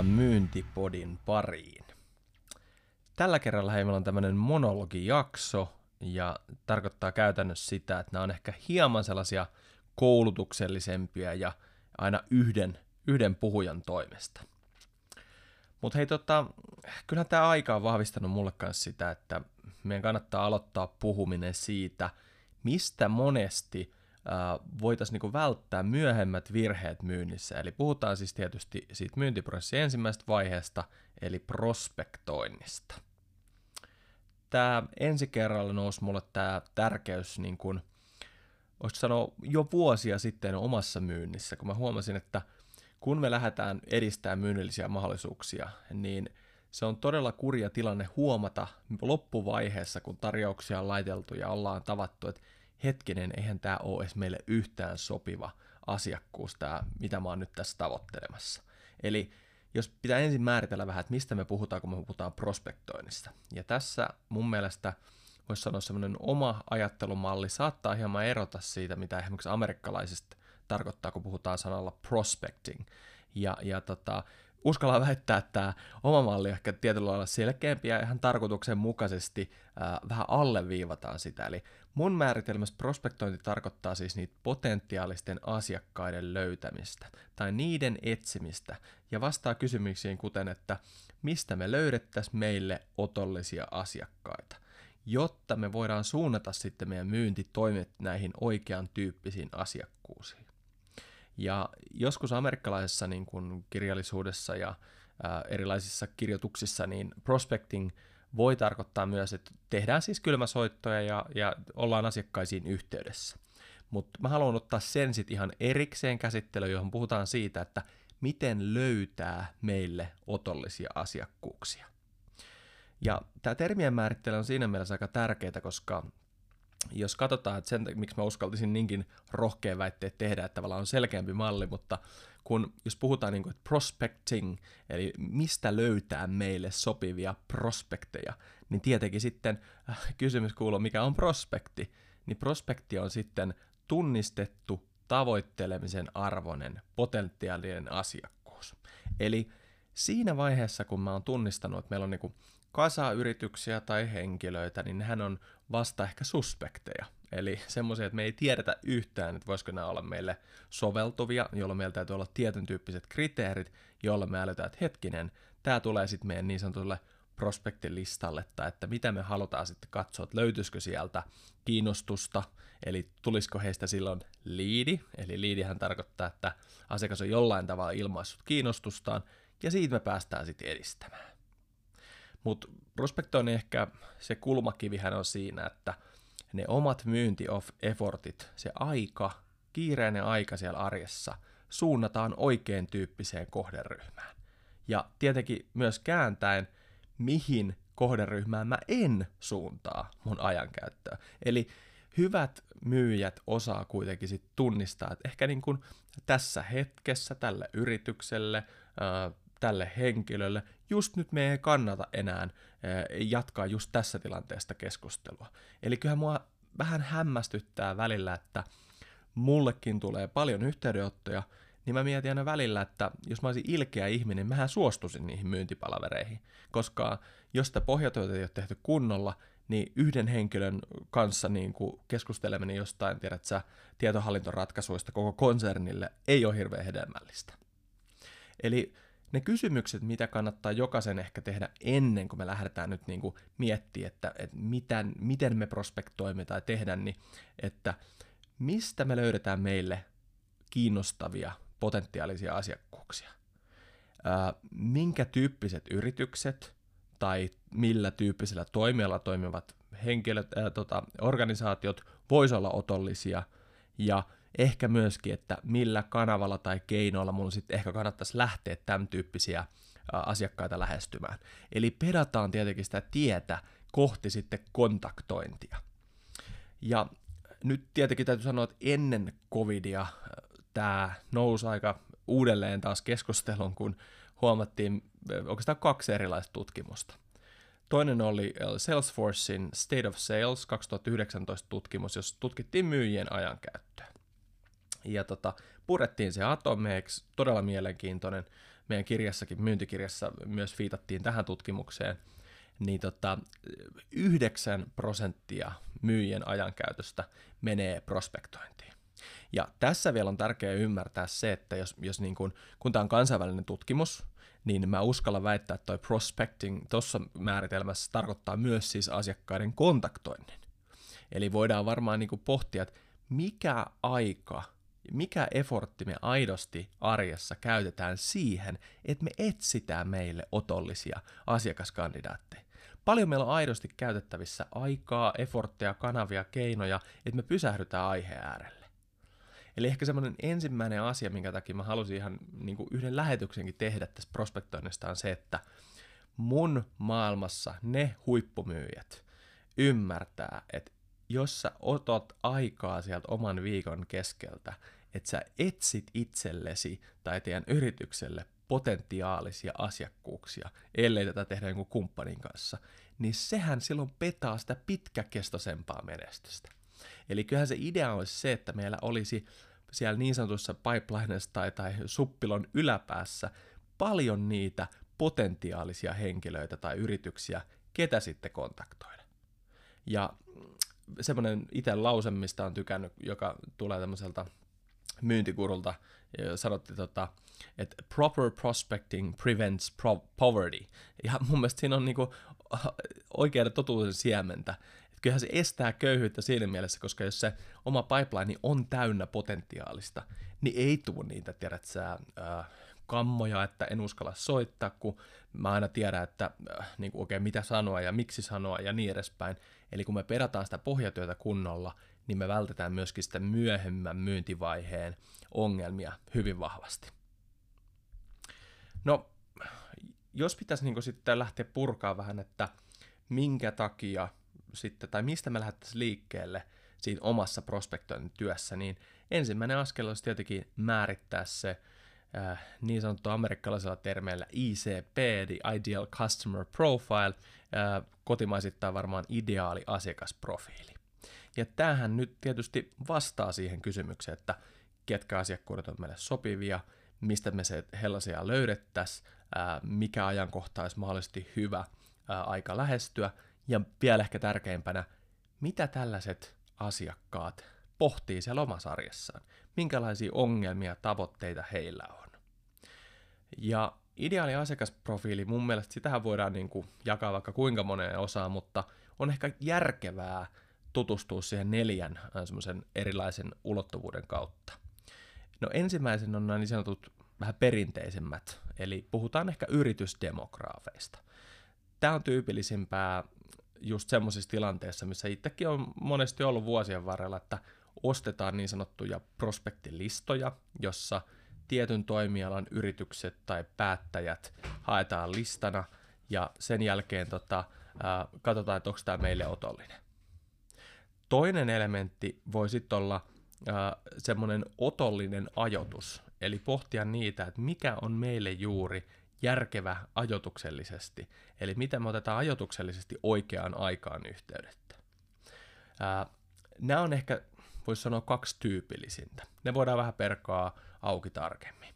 Tervetuloa Myyntipodin pariin. Tällä kerralla meillä on tämmöinen monologijakso, ja tarkoittaa käytännössä sitä, että nämä on ehkä hieman sellaisia koulutuksellisempia ja aina yhden, yhden puhujan toimesta. Mutta hei, tota, kyllähän tämä aika on vahvistanut mulle kanssa sitä, että meidän kannattaa aloittaa puhuminen siitä, mistä monesti voitaisiin niinku välttää myöhemmät virheet myynnissä. Eli puhutaan siis tietysti siitä myyntiprosessin ensimmäisestä vaiheesta, eli prospektoinnista. Tämä ensi kerralla nousi mulle tämä tärkeys niin kuin, sanoa, jo vuosia sitten omassa myynnissä, kun mä huomasin, että kun me lähdetään edistämään myynnillisiä mahdollisuuksia, niin se on todella kurja tilanne huomata loppuvaiheessa, kun tarjouksia on laiteltu ja ollaan tavattu, että hetkinen, eihän tämä ole edes meille yhtään sopiva asiakkuus, tämä, mitä mä oon nyt tässä tavoittelemassa. Eli jos pitää ensin määritellä vähän, että mistä me puhutaan, kun me puhutaan prospektoinnista. Ja tässä mun mielestä voisi sanoa semmoinen oma ajattelumalli saattaa hieman erota siitä, mitä esimerkiksi amerikkalaisista tarkoittaa, kun puhutaan sanalla prospecting. Ja, ja tota, uskallan väittää, että tämä oma malli on ehkä tietyllä lailla selkeämpi ja ihan tarkoituksenmukaisesti ää, vähän alleviivataan sitä. Eli mun määritelmässä prospektointi tarkoittaa siis niitä potentiaalisten asiakkaiden löytämistä tai niiden etsimistä ja vastaa kysymyksiin kuten, että mistä me löydettäisiin meille otollisia asiakkaita jotta me voidaan suunnata sitten meidän myyntitoimet näihin oikean tyyppisiin asiakkuusiin. Ja joskus amerikkalaisessa niin kuin kirjallisuudessa ja ää, erilaisissa kirjoituksissa, niin prospecting voi tarkoittaa myös, että tehdään siis kylmäsoittoja ja, ja ollaan asiakkaisiin yhteydessä. Mutta mä haluan ottaa sen sitten ihan erikseen käsittelyyn, johon puhutaan siitä, että miten löytää meille otollisia asiakkuuksia. Ja tämä termien määrittely on siinä mielessä aika tärkeää, koska jos katsotaan, että sen, miksi mä uskaltisin niinkin rohkean väitteet tehdä, että tavallaan on selkeämpi malli, mutta kun jos puhutaan niin kuin, että prospecting, eli mistä löytää meille sopivia prospekteja, niin tietenkin sitten äh, kysymys kuuluu, mikä on prospekti, niin prospekti on sitten tunnistettu tavoittelemisen arvoinen potentiaalinen asiakkuus. Eli siinä vaiheessa, kun mä oon tunnistanut, että meillä on niin kasa yrityksiä tai henkilöitä, niin nehän on vasta ehkä suspekteja. Eli semmoisia, että me ei tiedetä yhtään, että voisiko nämä olla meille soveltuvia, jolloin meillä täytyy olla tietyn tyyppiset kriteerit, joilla me älytään, että hetkinen, tämä tulee sitten meidän niin sanotulle prospektilistalle, tai että mitä me halutaan sitten katsoa, että löytyisikö sieltä kiinnostusta, eli tulisiko heistä silloin liidi, eli liidihän tarkoittaa, että asiakas on jollain tavalla ilmaissut kiinnostustaan, ja siitä me päästään sitten edistämään. Mutta prospektoinnin ehkä se kulmakivihän on siinä, että ne omat myynti-effortit, se aika, kiireinen aika siellä arjessa, suunnataan oikein tyyppiseen kohderyhmään. Ja tietenkin myös kääntäen, mihin kohderyhmään mä en suuntaa mun ajankäyttöä. Eli hyvät myyjät osaa kuitenkin sit tunnistaa, että ehkä niin kuin tässä hetkessä tälle yritykselle, tälle henkilölle, just nyt me ei kannata enää jatkaa just tässä tilanteesta keskustelua. Eli kyllä mua vähän hämmästyttää välillä, että mullekin tulee paljon yhteydenottoja, niin mä mietin aina välillä, että jos mä olisin ilkeä ihminen, mähän suostuisin niihin myyntipalavereihin, koska jos sitä pohjatyötä ei ole tehty kunnolla, niin yhden henkilön kanssa niin kuin keskusteleminen jostain, tiedät sä, tietohallintoratkaisuista koko konsernille ei ole hirveän hedelmällistä. Eli ne kysymykset, mitä kannattaa jokaisen ehkä tehdä ennen kuin me lähdetään nyt niin kuin miettimään, että, että miten, miten me prospektoimme tai tehdä, niin että mistä me löydetään meille kiinnostavia potentiaalisia asiakkuuksia. Ää, minkä tyyppiset yritykset tai millä tyyppisellä toimialalla toimivat henkilöt, ää, tota, organisaatiot voisivat olla otollisia ja ehkä myöskin, että millä kanavalla tai keinoilla mun sitten ehkä kannattaisi lähteä tämän tyyppisiä asiakkaita lähestymään. Eli pedataan tietenkin sitä tietä kohti sitten kontaktointia. Ja nyt tietenkin täytyy sanoa, että ennen covidia tämä nousi aika uudelleen taas keskustelun, kun huomattiin oikeastaan kaksi erilaista tutkimusta. Toinen oli Salesforcein State of Sales 2019 tutkimus, jossa tutkittiin myyjien ajankäyttöä. Ja tota, purettiin se atomeiksi, todella mielenkiintoinen. meidän kirjassakin, myyntikirjassa myös viitattiin tähän tutkimukseen, niin tota, 9 prosenttia myyjien ajankäytöstä menee prospektointiin. Ja tässä vielä on tärkeää ymmärtää se, että jos, jos niin kun, kun tämä on kansainvälinen tutkimus, niin mä uskallan väittää, että toi prospecting tuossa määritelmässä tarkoittaa myös siis asiakkaiden kontaktoinnin. Eli voidaan varmaan niin kuin pohtia, että mikä aika, mikä effortti me aidosti arjessa käytetään siihen, että me etsitään meille otollisia asiakaskandidaatteja. Paljon meillä on aidosti käytettävissä aikaa, effortteja, kanavia, keinoja, että me pysähdytään aiheen äärelle. Eli ehkä semmoinen ensimmäinen asia, minkä takia mä halusin ihan niin kuin yhden lähetyksenkin tehdä tästä prospektoinnista on se, että mun maailmassa ne huippumyyjät ymmärtää, että jos sä otat aikaa sieltä oman viikon keskeltä, että sä etsit itsellesi tai teidän yritykselle potentiaalisia asiakkuuksia, ellei tätä tehdä jonkun kumppanin kanssa, niin sehän silloin petaa sitä pitkäkestoisempaa menestystä. Eli kyllähän se idea olisi se, että meillä olisi siellä niin sanotussa pipelineissa tai, tai suppilon yläpäässä paljon niitä potentiaalisia henkilöitä tai yrityksiä, ketä sitten kontaktoida. Ja semmoinen itse lause, mistä on tykännyt, joka tulee tämmöiseltä myyntikurulta, sanotti tota, että proper prospecting prevents pro- poverty. Ja mun mielestä siinä on niinku oikea totuuden siementä. Et kyllähän se estää köyhyyttä siinä mielessä, koska jos se oma pipeline on täynnä potentiaalista, niin ei tule niitä, tiedät sä, äh, kammoja, että en uskalla soittaa, kun mä aina tiedän, että äh, niin kuin, okay, mitä sanoa ja miksi sanoa ja niin edespäin. Eli kun me perataan sitä pohjatyötä kunnolla, niin me vältetään myöskin sitä myöhemmän myyntivaiheen ongelmia hyvin vahvasti. No, jos pitäisi niin sitten lähteä purkaa vähän, että minkä takia sitten, tai mistä me lähdettäisiin liikkeelle siinä omassa prospektointityössä, niin ensimmäinen askel olisi tietenkin määrittää se äh, niin sanottu amerikkalaisella termeillä ICP, the Ideal Customer Profile, äh, kotimaisittain varmaan ideaali asiakasprofiili. Ja tämähän nyt tietysti vastaa siihen kysymykseen, että ketkä asiakkuudet on meille sopivia, mistä me se hellaisia löydettäisiin, mikä ajankohta olisi mahdollisesti hyvä aika lähestyä, ja vielä ehkä tärkeimpänä, mitä tällaiset asiakkaat pohtii siellä omassa arjessaan, minkälaisia ongelmia, tavoitteita heillä on. Ja ideaali asiakasprofiili, mun mielestä sitähän voidaan niin kuin jakaa vaikka kuinka moneen osaan, mutta on ehkä järkevää tutustua siihen neljän semmoisen erilaisen ulottuvuuden kautta. No ensimmäisen on nämä niin sanotut vähän perinteisemmät, eli puhutaan ehkä yritysdemograafeista. Tämä on tyypillisimpää just semmoisissa tilanteissa, missä itsekin on monesti ollut vuosien varrella, että ostetaan niin sanottuja prospektilistoja, jossa tietyn toimialan yritykset tai päättäjät haetaan listana ja sen jälkeen tota, ää, katsotaan, että onko tämä meille otollinen. Toinen elementti voi sitten olla semmoinen otollinen ajoitus, eli pohtia niitä, että mikä on meille juuri järkevä ajotuksellisesti, eli miten me otetaan ajotuksellisesti oikeaan aikaan yhteydettä. Ää, nämä on ehkä, voisi sanoa, kaksi tyypillisintä. Ne voidaan vähän perkaa auki tarkemmin.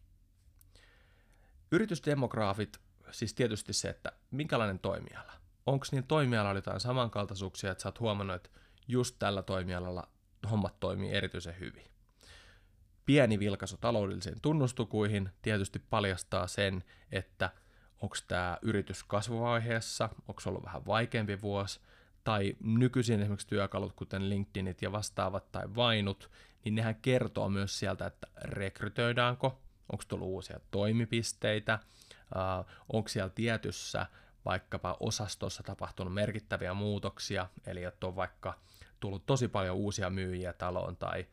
Yritysdemograafit, siis tietysti se, että minkälainen toimiala. Onko niin toimialalla jotain samankaltaisuuksia, että sä oot huomannut, että just tällä toimialalla hommat toimii erityisen hyvin. Pieni vilkaisu taloudellisiin tunnustukuihin tietysti paljastaa sen, että onko tämä yritys kasvuvaiheessa, onko ollut vähän vaikeampi vuosi, tai nykyisin esimerkiksi työkalut, kuten LinkedInit ja vastaavat tai vainut, niin nehän kertoo myös sieltä, että rekrytoidaanko, onko tullut uusia toimipisteitä, onko siellä tietyssä vaikkapa osastossa tapahtunut merkittäviä muutoksia, eli että on vaikka tullut tosi paljon uusia myyjiä taloon tai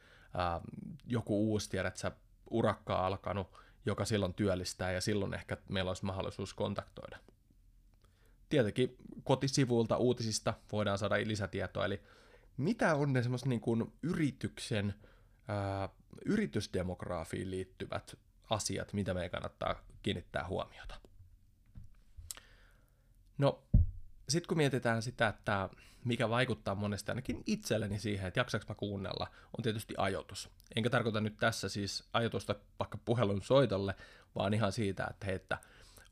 joku uusi, tiedät sä, urakka alkanut, joka silloin työllistää ja silloin ehkä meillä olisi mahdollisuus kontaktoida. Tietenkin kotisivuilta uutisista voidaan saada lisätietoa, eli mitä on ne semmoiset niin kuin yrityksen, ää, yritysdemografiin liittyvät asiat, mitä meidän kannattaa kiinnittää huomiota. No, sitten kun mietitään sitä, että mikä vaikuttaa monesti ainakin itselleni siihen, että jaksaks mä kuunnella, on tietysti ajoitus. Enkä tarkoita nyt tässä siis ajoitusta vaikka puhelun soitolle, vaan ihan siitä, että hei, että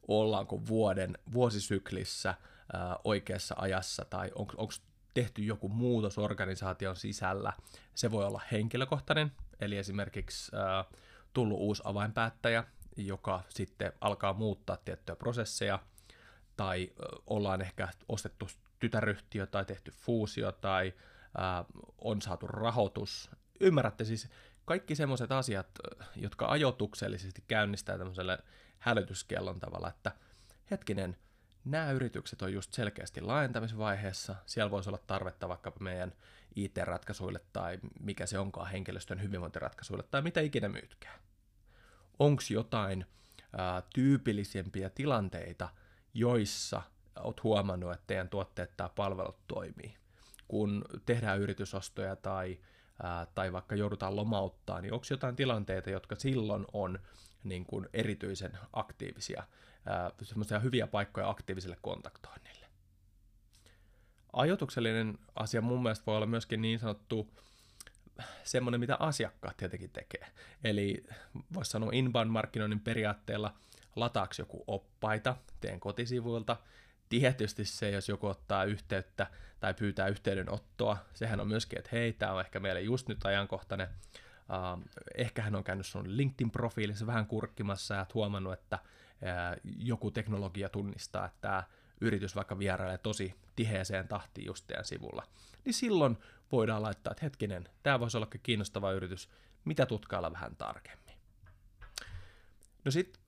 ollaanko vuoden, vuosisyklissä ää, oikeassa ajassa tai onko tehty joku muutos organisaation sisällä. Se voi olla henkilökohtainen, eli esimerkiksi ää, tullut uusi avainpäättäjä, joka sitten alkaa muuttaa tiettyjä prosesseja, tai ollaan ehkä ostettu tytäryhtiö tai tehty fuusio tai ää, on saatu rahoitus. Ymmärrätte siis kaikki semmoiset asiat, jotka ajotuksellisesti käynnistää tämmöiselle hälytyskellon tavalla, että hetkinen, nämä yritykset on just selkeästi laajentamisvaiheessa, siellä voisi olla tarvetta vaikka meidän IT-ratkaisuille tai mikä se onkaan henkilöstön hyvinvointiratkaisuille tai mitä ikinä myytkään. Onko jotain ää, tyypillisempiä tilanteita, joissa olet huomannut, että teidän tuotteet tai palvelut toimii. Kun tehdään yritysostoja tai, ää, tai vaikka joudutaan lomauttaa, niin onko jotain tilanteita, jotka silloin on niin kuin erityisen aktiivisia, semmoisia hyviä paikkoja aktiiviselle kontaktoinnille. Ajotuksellinen asia mun mielestä voi olla myöskin niin sanottu semmoinen, mitä asiakkaat tietenkin tekee. Eli voisi sanoa inbound-markkinoinnin periaatteella lataaks joku oppaita teidän kotisivuilta. Tietysti se, jos joku ottaa yhteyttä tai pyytää yhteydenottoa, sehän on myöskin, että hei, tämä on ehkä meille just nyt ajankohtainen Uh, ehkä hän on käynyt sun LinkedIn-profiilissa vähän kurkkimassa ja huomannut, että uh, joku teknologia tunnistaa, että tämä yritys vaikka vierailee tosi tiheeseen tahtiin just teidän sivulla. Niin silloin voidaan laittaa, että hetkinen, tämä voisi olla kiinnostava yritys, mitä tutkailla vähän tarkemmin. No sitten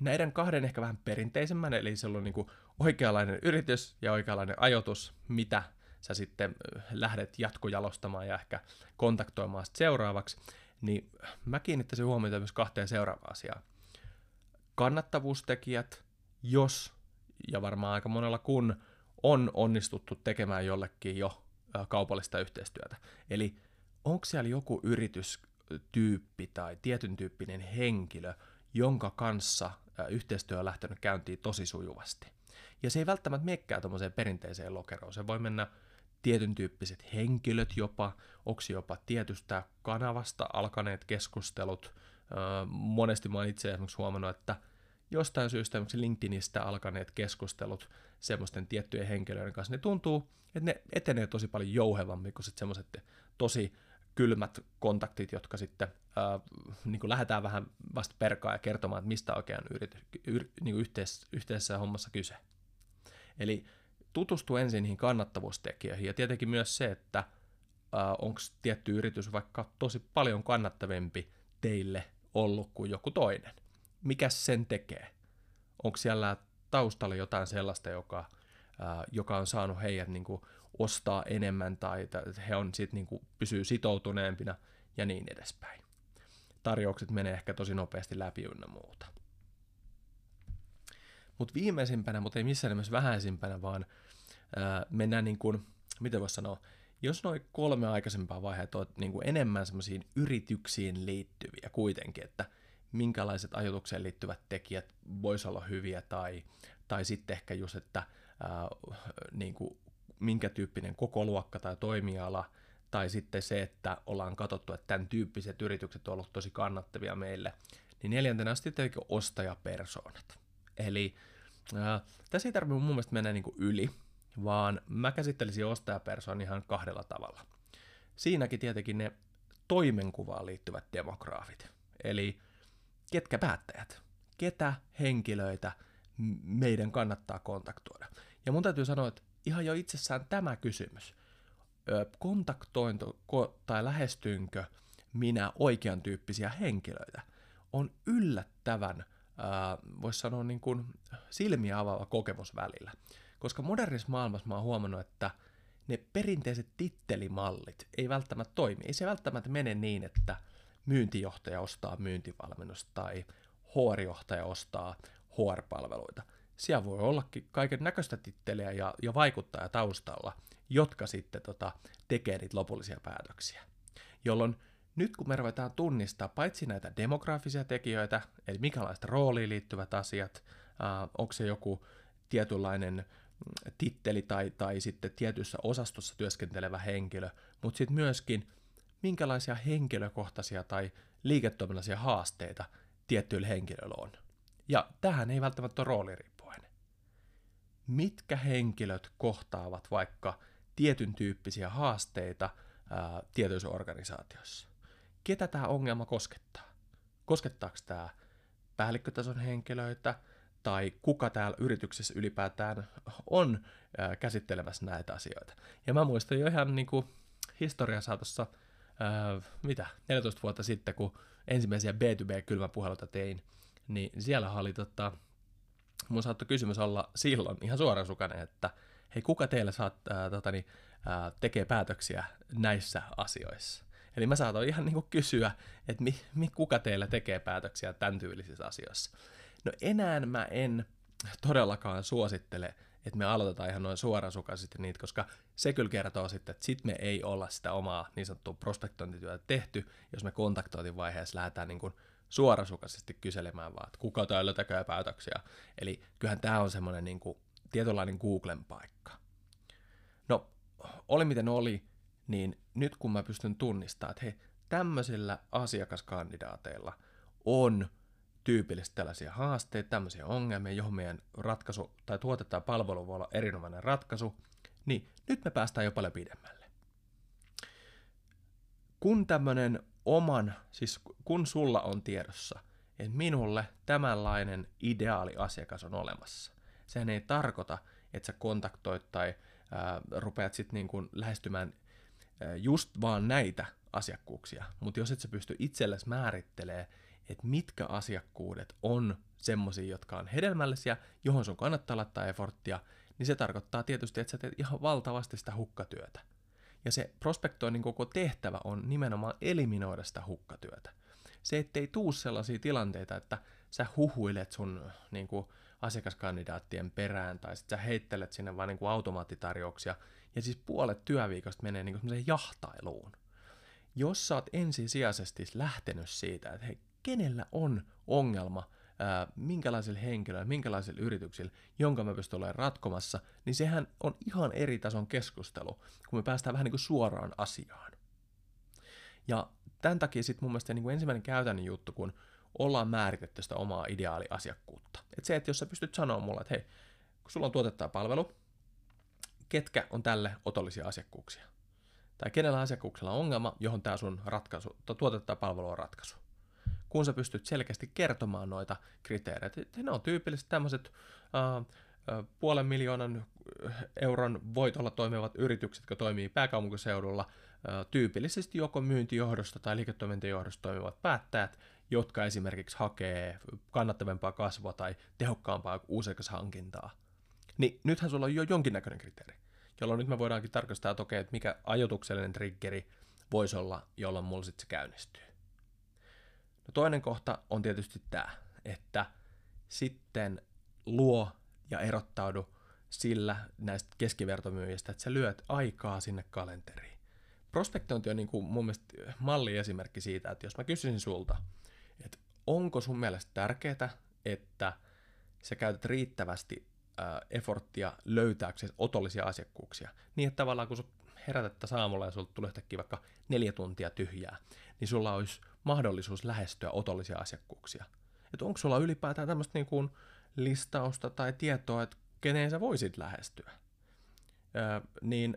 näiden kahden ehkä vähän perinteisemmän, eli on niin oikeanlainen yritys ja oikeanlainen ajoitus, mitä sä sitten lähdet jatkojalostamaan ja ehkä kontaktoimaan seuraavaksi, niin mä kiinnittäisin huomiota myös kahteen seuraavaan asiaan. Kannattavuustekijät, jos, ja varmaan aika monella kun, on onnistuttu tekemään jollekin jo kaupallista yhteistyötä. Eli onko siellä joku yritystyyppi tai tietyn tyyppinen henkilö, jonka kanssa yhteistyö on lähtenyt käyntiin tosi sujuvasti. Ja se ei välttämättä menekään tuommoiseen perinteiseen lokeroon. Se voi mennä tietyn tyyppiset henkilöt jopa, onko jopa tietystä kanavasta alkaneet keskustelut. monesti mä itse esimerkiksi huomannut, että jostain syystä esimerkiksi LinkedInistä alkaneet keskustelut semmoisten tiettyjen henkilöiden kanssa, ne tuntuu, että ne etenee tosi paljon jouhevammin kuin sitten semmoiset tosi kylmät kontaktit, jotka sitten ää, niin kuin lähdetään vähän vasta perkaa ja kertomaan, että mistä oikein on yrity, yr, niin kuin yhteis, yhteisessä hommassa kyse. Eli tutustu ensin niihin kannattavuustekijöihin ja tietenkin myös se, että onko tietty yritys vaikka tosi paljon kannattavempi teille ollut kuin joku toinen. Mikä sen tekee? Onko siellä taustalla jotain sellaista, joka, ää, joka on saanut heidät niin kuin, ostaa enemmän tai, tai he on sit, niin kuin, pysyy sitoutuneempina ja niin edespäin. Tarjoukset menee ehkä tosi nopeasti läpi ynnä muuta. Mutta viimeisimpänä, mutta ei missään nimessä vähäisimpänä, vaan ää, mennään niin kuin, miten voisi sanoa, jos noin kolme aikaisempaa vaihetta on niin kuin enemmän semmoisiin yrityksiin liittyviä kuitenkin, että minkälaiset ajatukseen liittyvät tekijät voisi olla hyviä tai, tai sitten ehkä just, että ää, niin kuin, minkä tyyppinen koko luokka tai toimiala, tai sitten se, että ollaan katsottu, että tämän tyyppiset yritykset on ollut tosi kannattavia meille, niin neljäntenä sitten ostajapersoonat. Eli ää, tässä ei tarvitse mun mielestä mennä niin kuin yli, vaan mä käsittelisin ostajapersoon ihan kahdella tavalla. Siinäkin tietenkin ne toimenkuvaan liittyvät demograafit, eli ketkä päättäjät, ketä henkilöitä meidän kannattaa kontaktoida. Ja mun täytyy sanoa, että ihan jo itsessään tämä kysymys, kontaktointo tai lähestynkö minä oikean tyyppisiä henkilöitä, on yllättävän, voisi sanoa niin kuin silmiä avaava kokemus välillä. Koska modernissa maailmassa mä oon huomannut, että ne perinteiset tittelimallit ei välttämättä toimi. Ei se välttämättä mene niin, että myyntijohtaja ostaa myyntivalmennusta tai HR-johtaja ostaa HR-palveluita. Siellä voi ollakin kaiken näköistä titteliä ja, ja vaikuttaa taustalla, jotka sitten tota, tekee niitä lopullisia päätöksiä. Jolloin nyt kun me ruvetaan tunnistaa paitsi näitä demografisia tekijöitä, eli minkälaista rooliin liittyvät asiat, äh, onko se joku tietynlainen titteli tai, tai sitten tietyssä osastossa työskentelevä henkilö, mutta sitten myöskin minkälaisia henkilökohtaisia tai liiketoiminnallisia haasteita tiettyillä henkilöillä on. Ja tähän ei välttämättä ole rooliriippuvainen. Mitkä henkilöt kohtaavat vaikka tietyn tyyppisiä haasteita ää, tietyissä organisaatioissa? Ketä tämä ongelma koskettaa? Koskettaako tämä päällikkötason henkilöitä, tai kuka täällä yrityksessä ylipäätään on käsittelemässä näitä asioita. Ja mä muistan jo ihan niin kuin historian saatossa, mitä, 14 vuotta sitten, kun ensimmäisiä B2B-kylmäpuheluita tein, niin siellä oli tota, mun saattoi kysymys olla silloin ihan suorasukainen, että hei, kuka teillä saat, ää, tota, niin, ää, tekee päätöksiä näissä asioissa? Eli mä saatoin ihan niin kuin kysyä, että mi, mi, kuka teillä tekee päätöksiä tämän tyylisissä asioissa. No enää mä en todellakaan suosittele, että me aloitetaan ihan noin suorasukaisesti niitä, koska se kyllä kertoo sitten, että sit me ei olla sitä omaa niin sanottua prospektointityötä tehty, jos me kontaktointivaiheessa lähdetään niin kuin suorasukaisesti kyselemään vaan, että kuka täällä tekee päätöksiä. Eli kyllähän tämä on semmoinen niin kuin tietynlainen Googlen paikka. No, oli miten oli, niin nyt kun mä pystyn tunnistamaan, että hei, tämmöisillä asiakaskandidaateilla on tyypillisesti tällaisia haasteita, tämmöisiä ongelmia, johon meidän ratkaisu tai tuote tai palvelu voi olla erinomainen ratkaisu, niin nyt me päästään jo paljon pidemmälle. Kun tämmöinen oman, siis kun sulla on tiedossa, että minulle tämänlainen ideaali asiakas on olemassa, sehän ei tarkoita, että sä kontaktoit tai ää, rupeat sitten niin lähestymään ää, just vaan näitä asiakkuuksia, mutta jos et sä pysty itsellesi määrittelemään, että mitkä asiakkuudet on semmoisia, jotka on hedelmällisiä, johon sun kannattaa laittaa efforttia, niin se tarkoittaa tietysti, että sä teet ihan valtavasti sitä hukkatyötä. Ja se prospektoinnin koko tehtävä on nimenomaan eliminoida sitä hukkatyötä. Se, ettei tuu sellaisia tilanteita, että sä huhuilet sun niin kuin, asiakaskandidaattien perään, tai sitten sä heittelet sinne vaan niin kuin automaattitarjouksia, ja siis puolet työviikosta menee niin kuin jahtailuun. Jos sä oot ensisijaisesti lähtenyt siitä, että hei, kenellä on ongelma, ää, minkälaisilla henkilöillä, minkälaisilla yrityksillä, jonka mä pystyn olemaan ratkomassa, niin sehän on ihan eri tason keskustelu, kun me päästään vähän niin kuin suoraan asiaan. Ja tämän takia sitten mun mielestä niin kuin ensimmäinen käytännön juttu, kun ollaan määritetty sitä omaa ideaaliasiakkuutta. Että se, että jos sä pystyt sanoa mulle, että hei, kun sulla on tuotetta palvelu, ketkä on tälle otollisia asiakkuuksia? Tai kenellä asiakkuuksella on ongelma, johon tämä sun ratkaisu, tuote tai palvelu on ratkaisu kun sä pystyt selkeästi kertomaan noita kriteereitä. Ne on tyypillisesti tämmöiset uh, puolen miljoonan euron voitolla toimivat yritykset, jotka toimii pääkaupunkiseudulla, tyypillisesti joko myyntijohdosta tai liiketoimintajohdosta toimivat päättäjät, jotka esimerkiksi hakee kannattavampaa kasvua tai tehokkaampaa uusakashankintaa. Niin nythän sulla on jo jonkinnäköinen kriteeri, jolloin nyt me voidaankin tarkastaa, että, okei, että mikä ajotuksellinen triggeri voisi olla, jolloin mulla sitten se käynnistyy. No toinen kohta on tietysti tämä, että sitten luo ja erottaudu sillä näistä keskivertomyyjistä, että sä lyöt aikaa sinne kalenteriin. Prospektointi on niin kuin mun mielestä malliesimerkki siitä, että jos mä kysyisin sulta, että onko sun mielestä tärkeää, että sä käytät riittävästi efforttia löytääksesi otollisia asiakkuuksia, niin että tavallaan kun herätettä saamulla ja sulta tulee yhtäkkiä vaikka neljä tuntia tyhjää, niin sulla olisi mahdollisuus lähestyä otollisia asiakkuuksia. Että onko sulla ylipäätään tämmöistä niin listausta tai tietoa, että keneen sä voisit lähestyä. Öö, niin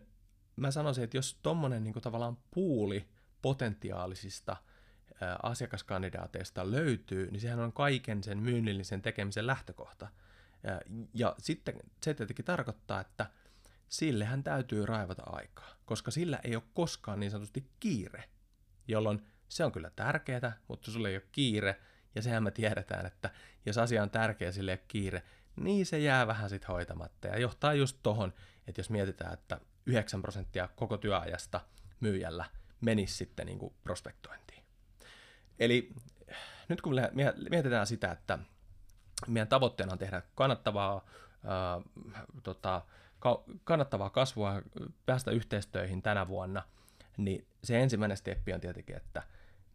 mä sanoisin, että jos tommonen niin tavallaan puuli potentiaalisista asiakaskandidaateista löytyy, niin sehän on kaiken sen myynnillisen tekemisen lähtökohta. Ja sitten se tietenkin tarkoittaa, että sillehän täytyy raivata aikaa, koska sillä ei ole koskaan niin sanotusti kiire, jolloin se on kyllä tärkeää, mutta sulle ei ole kiire, ja sehän me tiedetään, että jos asia on tärkeä sille ei ole kiire, niin se jää vähän sitten hoitamatta, ja johtaa just tohon, että jos mietitään, että 9 prosenttia koko työajasta myyjällä menisi sitten niin kuin prospektointiin. Eli nyt kun mietitään sitä, että meidän tavoitteena on tehdä kannattavaa, ää, tota, kannattavaa kasvua, päästä yhteistöihin tänä vuonna, niin se ensimmäinen steppi on tietenkin, että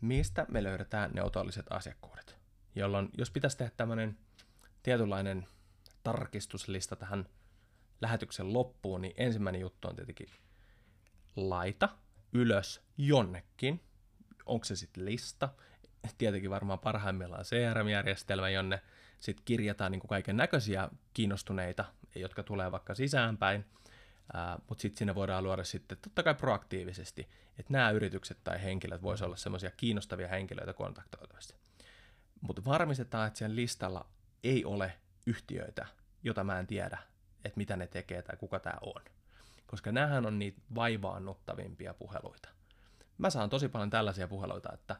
mistä me löydetään ne otolliset asiakkuudet. Jolloin, jos pitäisi tehdä tämmöinen tietynlainen tarkistuslista tähän lähetyksen loppuun, niin ensimmäinen juttu on tietenkin laita ylös jonnekin. Onko se sitten lista? Tietenkin varmaan parhaimmillaan CRM-järjestelmä, jonne sitten kirjataan niin kaiken näköisiä kiinnostuneita, jotka tulee vaikka sisäänpäin, mutta sitten sinne voidaan luoda sitten totta kai proaktiivisesti, että nämä yritykset tai henkilöt voisivat olla semmoisia kiinnostavia henkilöitä kontaktoitavissa. Mutta varmistetaan, että sen listalla ei ole yhtiöitä, jota mä en tiedä, että mitä ne tekee tai kuka tämä on. Koska näähän on niitä vaivaannuttavimpia puheluita. Mä saan tosi paljon tällaisia puheluita, että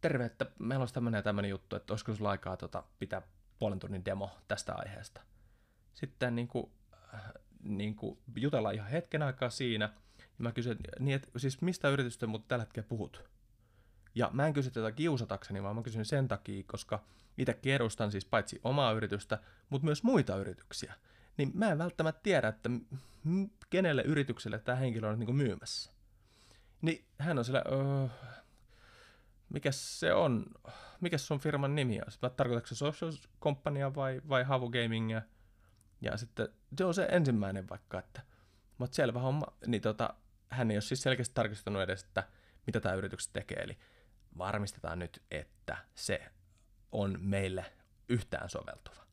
terve, että meillä olisi tämmöinen ja tämmöinen juttu, että olisiko sulla aikaa tota, pitää puolen tunnin demo tästä aiheesta. Sitten niin kuin, äh, niin kuin jutellaan ihan hetken aikaa siinä, ja mä kysyn, niin että siis mistä yritystä mutta tällä hetkellä puhut? Ja mä en kysy tätä kiusatakseni, vaan mä kysyn sen takia, koska itsekin edustan siis paitsi omaa yritystä, mutta myös muita yrityksiä. Niin mä en välttämättä tiedä, että kenelle yritykselle tämä henkilö on niin myymässä. Niin hän on sillä, öö, mikä se on, mikä sun firman nimi on? Tarkoitatko se social companya vai, vai Havu Gamingia? Ja sitten se on se ensimmäinen vaikka, että mutta selvä homma, niin tota, hän ei ole siis selkeästi tarkistanut edes, että mitä tämä yritys tekee, eli varmistetaan nyt, että se on meille yhtään soveltuva.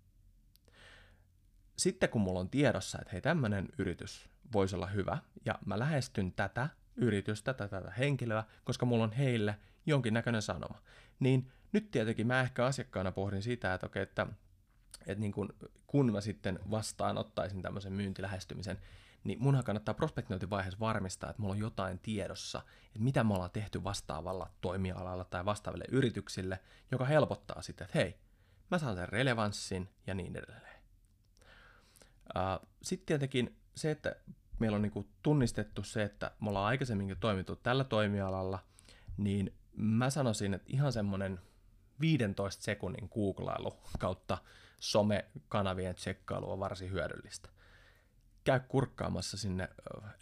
Sitten kun mulla on tiedossa, että hei tämmöinen yritys voisi olla hyvä, ja mä lähestyn tätä yritystä, tätä, tätä henkilöä, koska mulla on heille jonkinnäköinen sanoma, niin nyt tietenkin mä ehkä asiakkaana pohdin sitä, että okei, että, että niin kun, kun mä sitten vastaanottaisin tämmöisen myyntilähestymisen, niin munhan kannattaa prospektointivaiheessa varmistaa, että mulla on jotain tiedossa, että mitä me ollaan tehty vastaavalla toimialalla tai vastaaville yrityksille, joka helpottaa sitä, että hei, mä saan sen relevanssin ja niin edelleen. Sitten tietenkin se, että meillä on niinku tunnistettu se, että me ollaan aikaisemminkin toimittu tällä toimialalla, niin mä sanoisin, että ihan semmoinen 15 sekunnin googlailu kautta somekanavien tsekkailu on varsin hyödyllistä käy kurkkaamassa sinne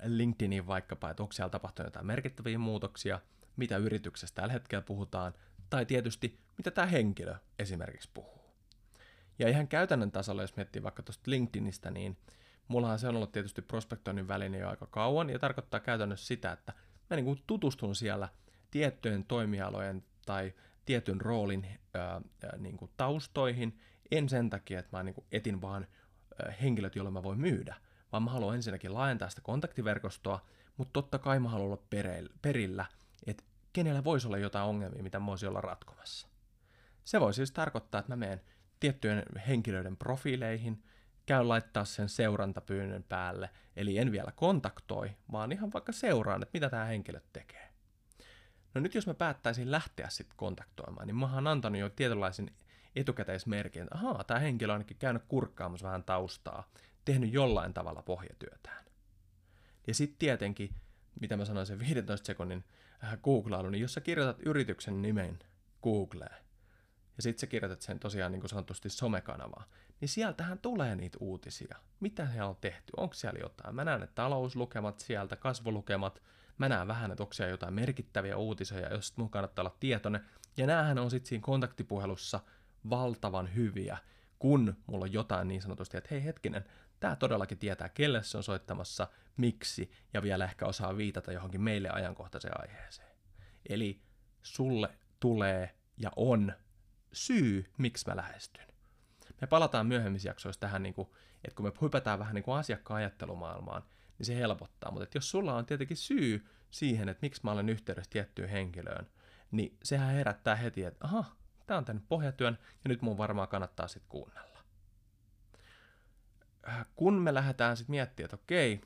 LinkedIniin vaikkapa, että onko siellä tapahtunut jotain merkittäviä muutoksia, mitä yrityksestä tällä hetkellä puhutaan, tai tietysti mitä tämä henkilö esimerkiksi puhuu. Ja ihan käytännön tasolla, jos miettii vaikka tuosta LinkedInistä, niin mullahan se on ollut tietysti prospektoinnin väline jo aika kauan, ja tarkoittaa käytännössä sitä, että mä niin tutustun siellä tiettyjen toimialojen tai tietyn roolin ää, niin kuin taustoihin, en sen takia, että mä niin kuin etin vaan henkilöt, joille mä voin myydä, vaan mä haluan ensinnäkin laajentaa sitä kontaktiverkostoa, mutta totta kai mä haluan olla perillä, että kenellä voisi olla jotain ongelmia, mitä mä voisin olla ratkomassa. Se voi siis tarkoittaa, että mä menen tiettyjen henkilöiden profiileihin, käyn laittaa sen seurantapyynnön päälle, eli en vielä kontaktoi, vaan ihan vaikka seuraan, että mitä tämä henkilö tekee. No nyt jos mä päättäisin lähteä sitten kontaktoimaan, niin mä oon antanut jo tietynlaisen etukäteismerkin, että ahaa, tämä henkilö on ainakin käynyt kurkkaamassa vähän taustaa, tehnyt jollain tavalla pohjatyötään. Ja sitten tietenkin, mitä mä sanoin sen 15 sekunnin äh, googlailu, niin jos sä kirjoitat yrityksen nimen Googleen, ja sitten sä kirjoitat sen tosiaan niin kuin sanotusti somekanavaa, niin sieltähän tulee niitä uutisia. Mitä siellä on tehty? Onko siellä jotain? Mä näen ne talouslukemat sieltä, kasvulukemat, mä näen vähän, että onko siellä jotain merkittäviä uutisia, jos mun kannattaa olla tietoinen. Ja näähän on sitten siinä kontaktipuhelussa valtavan hyviä, kun mulla on jotain niin sanotusti, että hei hetkinen, tämä todellakin tietää, kelle se on soittamassa, miksi, ja vielä ehkä osaa viitata johonkin meille ajankohtaiseen aiheeseen. Eli sulle tulee ja on syy, miksi mä lähestyn. Me palataan myöhemmissä jaksoissa tähän, niin kuin, että kun me hypätään vähän niin kuin asiakkaan ajattelumaailmaan, niin se helpottaa. Mutta jos sulla on tietenkin syy siihen, että miksi mä olen yhteydessä tiettyyn henkilöön, niin sehän herättää heti, että aha, tämä on tänne pohjatyön, ja nyt mun varmaan kannattaa sitten kuunnella. Äh, kun me lähdetään sitten miettimään, että okei,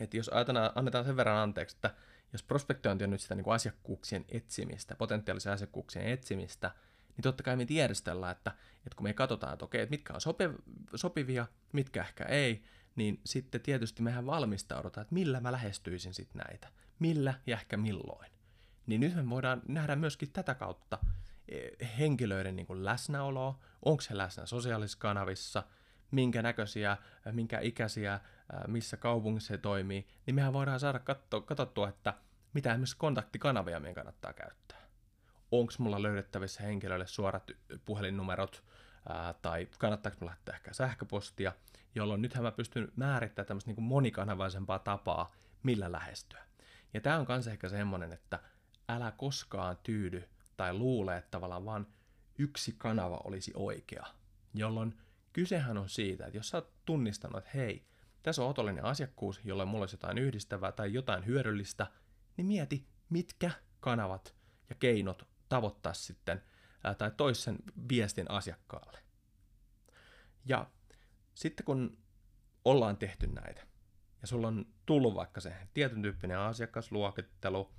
että jos ajatellaan, annetaan sen verran anteeksi, että jos prospektointi on nyt sitä niin kuin asiakkuuksien etsimistä, potentiaalisia asiakkuuksien etsimistä, niin totta kai me tiedostellaan, että, että kun me katsotaan, että okei, että mitkä on sopivia, mitkä ehkä ei, niin sitten tietysti mehän valmistaudutaan, että millä mä lähestyisin sitten näitä, millä ja ehkä milloin. Niin nyt me voidaan nähdä myöskin tätä kautta eh, henkilöiden niin läsnäoloa, onko se läsnä sosiaalisissa kanavissa – minkä näköisiä, minkä ikäisiä, missä kaupungissa he toimii, niin mehän voidaan saada katsottua, että mitä esimerkiksi kontaktikanavia meidän kannattaa käyttää. Onko mulla löydettävissä henkilöille suorat puhelinnumerot, tai kannattaako mulla lähettää ehkä sähköpostia, jolloin nythän mä pystyn määrittämään tämmöistä niin monikanavaisempaa tapaa, millä lähestyä. Ja tämä on kanssa ehkä semmoinen, että älä koskaan tyydy tai luule, että tavallaan vaan yksi kanava olisi oikea, jolloin kysehän on siitä, että jos sä oot tunnistanut, että hei, tässä on otollinen asiakkuus, jolle mulla olisi jotain yhdistävää tai jotain hyödyllistä, niin mieti, mitkä kanavat ja keinot tavoittaa sitten tai toisen viestin asiakkaalle. Ja sitten kun ollaan tehty näitä, ja sulla on tullut vaikka se tietyn tyyppinen asiakasluokittelu,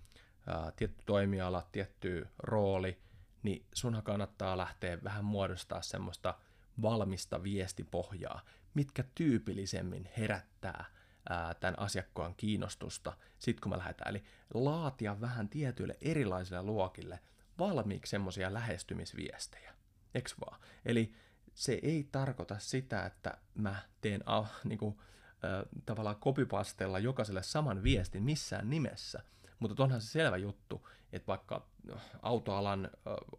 ää, tietty toimiala, tietty rooli, niin sunhan kannattaa lähteä vähän muodostaa semmoista valmista viestipohjaa, mitkä tyypillisemmin herättää ää, tämän asiakkaan kiinnostusta, sit kun me lähdetään. Eli laatia vähän tietyille erilaisille luokille valmiiksi semmoisia lähestymisviestejä. Eks vaan? Eli se ei tarkoita sitä, että mä teen niin kuin, ä, tavallaan kopipastella jokaiselle saman viestin missään nimessä, mutta onhan se selvä juttu, että vaikka autoalan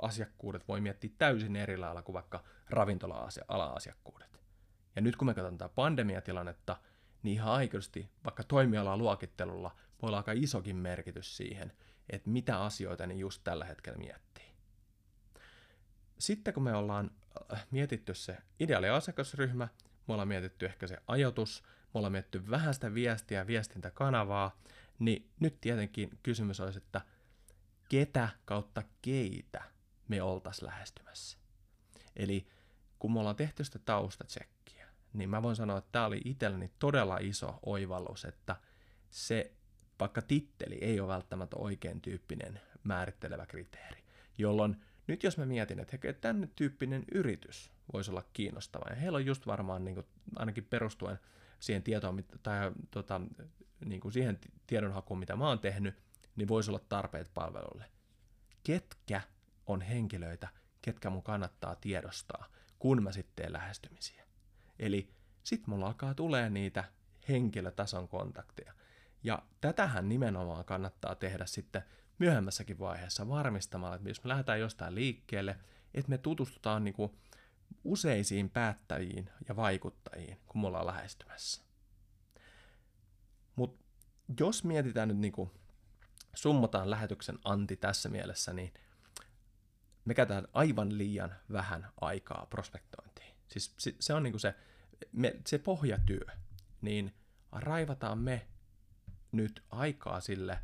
asiakkuudet voi miettiä täysin eri lailla kuin vaikka ravintola-alan asiakkuudet. Ja nyt kun me katsotaan tätä pandemiatilannetta, niin ihan aikaisesti vaikka toimialan luokittelulla voi olla aika isokin merkitys siihen, että mitä asioita ne just tällä hetkellä miettii. Sitten kun me ollaan äh, mietitty se ideaali asiakasryhmä, me ollaan mietitty ehkä se ajoitus, me ollaan mietitty vähän sitä viestiä viestintäkanavaa, niin nyt tietenkin kysymys olisi, että ketä kautta keitä me oltaisiin lähestymässä. Eli kun me ollaan tehty sitä taustatsekkiä, niin mä voin sanoa, että tämä oli itselleni todella iso oivallus, että se vaikka titteli ei ole välttämättä oikein tyyppinen määrittelevä kriteeri, jolloin nyt jos mä mietin, että hei, tänne tyyppinen yritys voisi olla kiinnostava, ja heillä on just varmaan niin kuin, ainakin perustuen siihen tietoon, tai tota, niin kuin siihen tiedonhakuun, mitä mä oon tehnyt, niin voisi olla tarpeet palvelulle. Ketkä on henkilöitä, ketkä mun kannattaa tiedostaa, kun mä sitten teen lähestymisiä. Eli sit mulla alkaa tulee niitä henkilötason kontakteja. Ja tätähän nimenomaan kannattaa tehdä sitten myöhemmässäkin vaiheessa varmistamalla, että jos me lähdetään jostain liikkeelle, että me tutustutaan niin kuin useisiin päättäjiin ja vaikuttajiin, kun me ollaan lähestymässä. Mutta jos mietitään nyt niin kuin, summataan lähetyksen anti tässä mielessä, niin me käytetään aivan liian vähän aikaa prospektointiin. Siis se on niin kuin se, me, se pohjatyö, niin raivataan me nyt aikaa sille,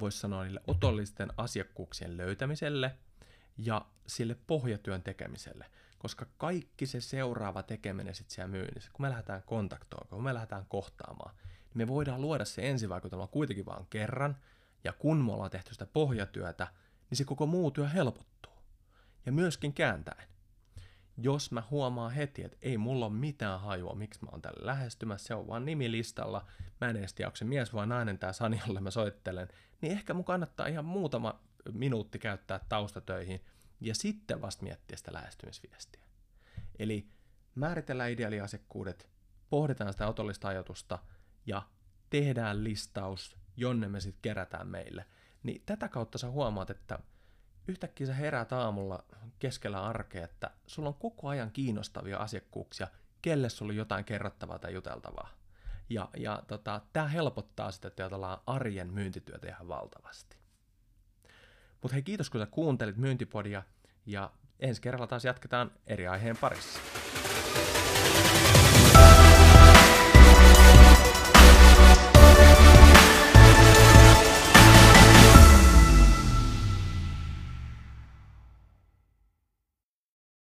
voisi sanoa niille otollisten asiakkuuksien löytämiselle ja sille pohjatyön tekemiselle, koska kaikki se seuraava tekeminen sitten siellä myynnissä, kun me lähdetään kontaktoon, kun me lähdetään kohtaamaan, niin me voidaan luoda se ensivaikutelma kuitenkin vain kerran, ja kun me ollaan tehty sitä pohjatyötä, niin se koko muu työ helpottuu. Ja myöskin kääntäen. Jos mä huomaan heti, että ei mulla ole mitään hajua, miksi mä oon tällä lähestymässä, se on vaan nimilistalla, mä en edes tiedä, onko se mies vai nainen tää Sani, jolle mä soittelen, niin ehkä mun kannattaa ihan muutama minuutti käyttää taustatöihin ja sitten vasta miettiä sitä lähestymisviestiä. Eli määritellään ideaaliasiakkuudet, pohditaan sitä otollista ajatusta ja tehdään listaus, jonne me sitten kerätään meille. Niin tätä kautta sä huomaat, että yhtäkkiä sä heräät aamulla keskellä arkea, että sulla on koko ajan kiinnostavia asiakkuuksia, kelle sulla on jotain kerrottavaa tai juteltavaa. Ja, ja tota, tämä helpottaa sitä että arjen myyntityötä ihan valtavasti. Mutta hei, kiitos kun sä kuuntelit myyntipodia ja ensi kerralla taas jatketaan eri aiheen parissa.